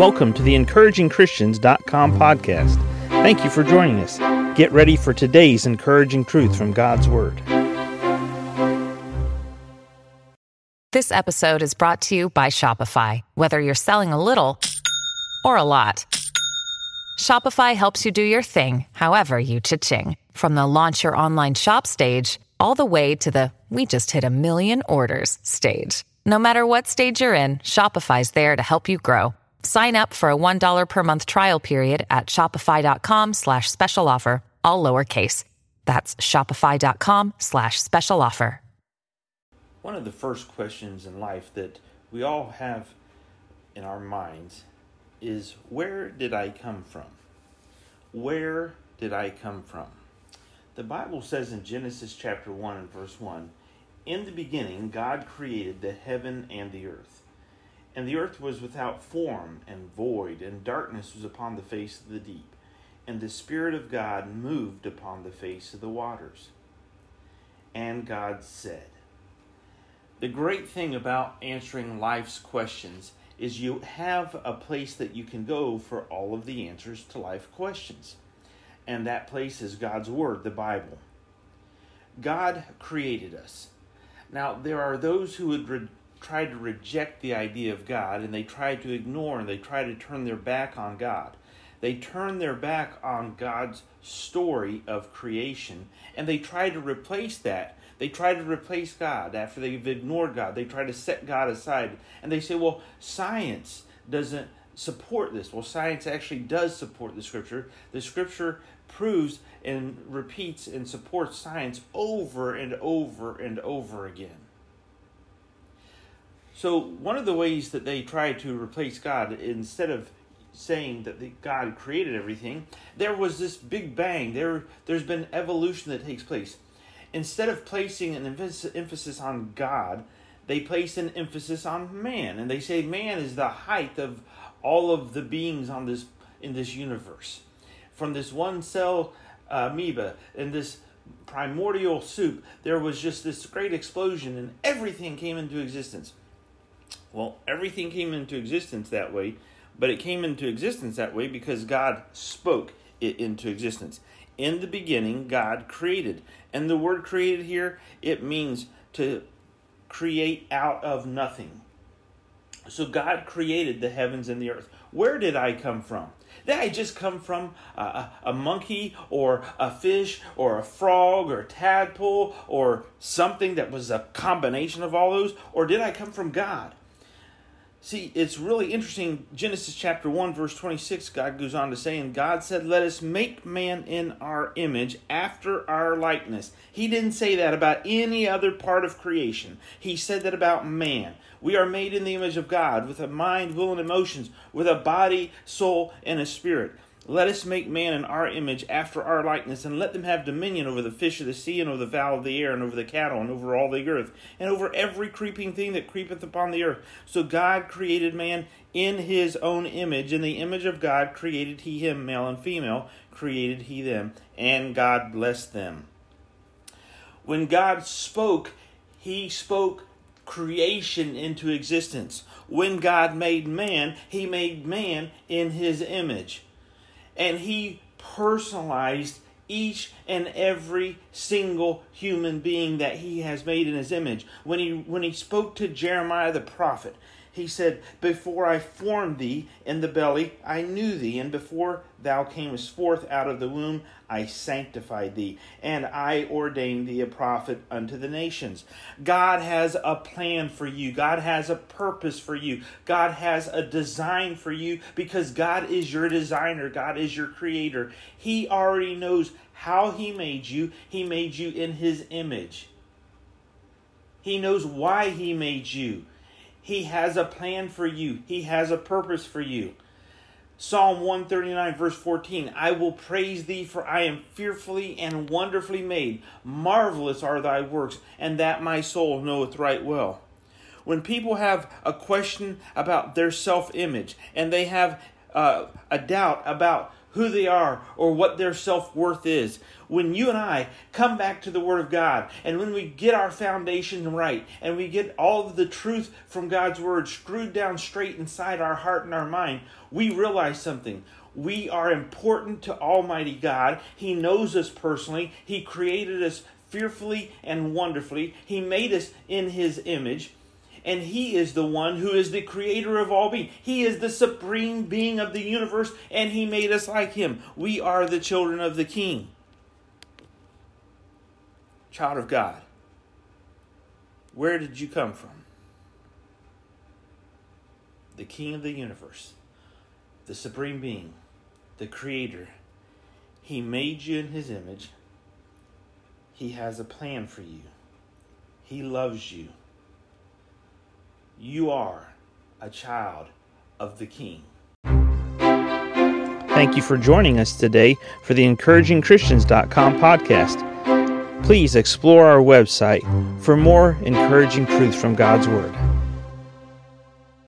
Welcome to the encouragingchristians.com podcast. Thank you for joining us. Get ready for today's encouraging truth from God's Word. This episode is brought to you by Shopify. Whether you're selling a little or a lot, Shopify helps you do your thing, however you cha-ching. From the launch your online shop stage, all the way to the we just hit a million orders stage. No matter what stage you're in, Shopify's there to help you grow. Sign up for a $1 per month trial period at shopify.com slash special offer, all lowercase. That's shopify.com slash special offer. One of the first questions in life that we all have in our minds is where did I come from? Where did I come from? The Bible says in Genesis chapter 1 and verse 1 In the beginning, God created the heaven and the earth. And the earth was without form and void, and darkness was upon the face of the deep. And the Spirit of God moved upon the face of the waters. And God said, The great thing about answering life's questions is you have a place that you can go for all of the answers to life questions. And that place is God's Word, the Bible. God created us. Now, there are those who would try to reject the idea of God and they try to ignore and they try to turn their back on God. They turn their back on God's story of creation and they try to replace that. They try to replace God after they've ignored God. They try to set God aside and they say, well, science doesn't support this. Well, science actually does support the scripture. The scripture proves and repeats and supports science over and over and over again. So, one of the ways that they try to replace God, instead of saying that the, God created everything, there was this big bang. There, there's been evolution that takes place. Instead of placing an emphasis on God, they place an emphasis on man, and they say man is the height of all of the beings on this in this universe. From this one cell amoeba and this primordial soup, there was just this great explosion, and everything came into existence. Well, everything came into existence that way, but it came into existence that way because God spoke it into existence. In the beginning, God created. And the word created here, it means to create out of nothing. So God created the heavens and the earth. Where did I come from? Did I just come from a, a, monkey or a fish or a frog or a tadpole or something that was a combination of all those? Or did I come from God? See, it's really interesting. Genesis chapter 1, verse 26, God goes on to say, And God said, Let us make man in our image, after our likeness. He didn't say that about any other part of creation. He said that about man. We are made in the image of God, with a mind, will, and emotions, with a body, soul, and a spirit. Let us make man in our image after our likeness, and let them have dominion over the fish of the sea, and over the fowl of the air, and over the cattle, and over all the earth, and over every creeping thing that creepeth upon the earth. So God created man in his own image. In the image of God created he him, male and female, created he them, and God blessed them. When God spoke, he spoke creation into existence. When God made man, he made man in his image and he personalized each and every single human being that he has made in his image. When he when he spoke to Jeremiah the prophet, he said, Before I formed thee in the belly, I knew thee, and before thou camest forth out of the womb, I sanctified thee, and I ordained thee a prophet unto the nations. God has a plan for you. God has a purpose for you. God has a design for you because God is your designer. God is your creator. He already knows how He made you, He made you in His image. He knows why He made you. He has a plan for you, He has a purpose for you. Psalm 139, verse 14 I will praise thee, for I am fearfully and wonderfully made. Marvelous are thy works, and that my soul knoweth right well. When people have a question about their self image and they have uh, a doubt about who they are or what their self worth is. When you and I come back to the Word of God and when we get our foundation right and we get all of the truth from God's Word screwed down straight inside our heart and our mind, we realize something. We are important to Almighty God. He knows us personally, He created us fearfully and wonderfully, He made us in His image and He is the one who is the creator of all being. He is the supreme being of the universe, and He made us like Him. We are the children of the King. Child of God, where did you come from? The King of the universe, the supreme being, the creator. He made you in His image. He has a plan for you. He loves you you are a child of the King. Thank you for joining us today for the encouragingchristians.com podcast. Please explore our website for more encouraging truths from God's Word.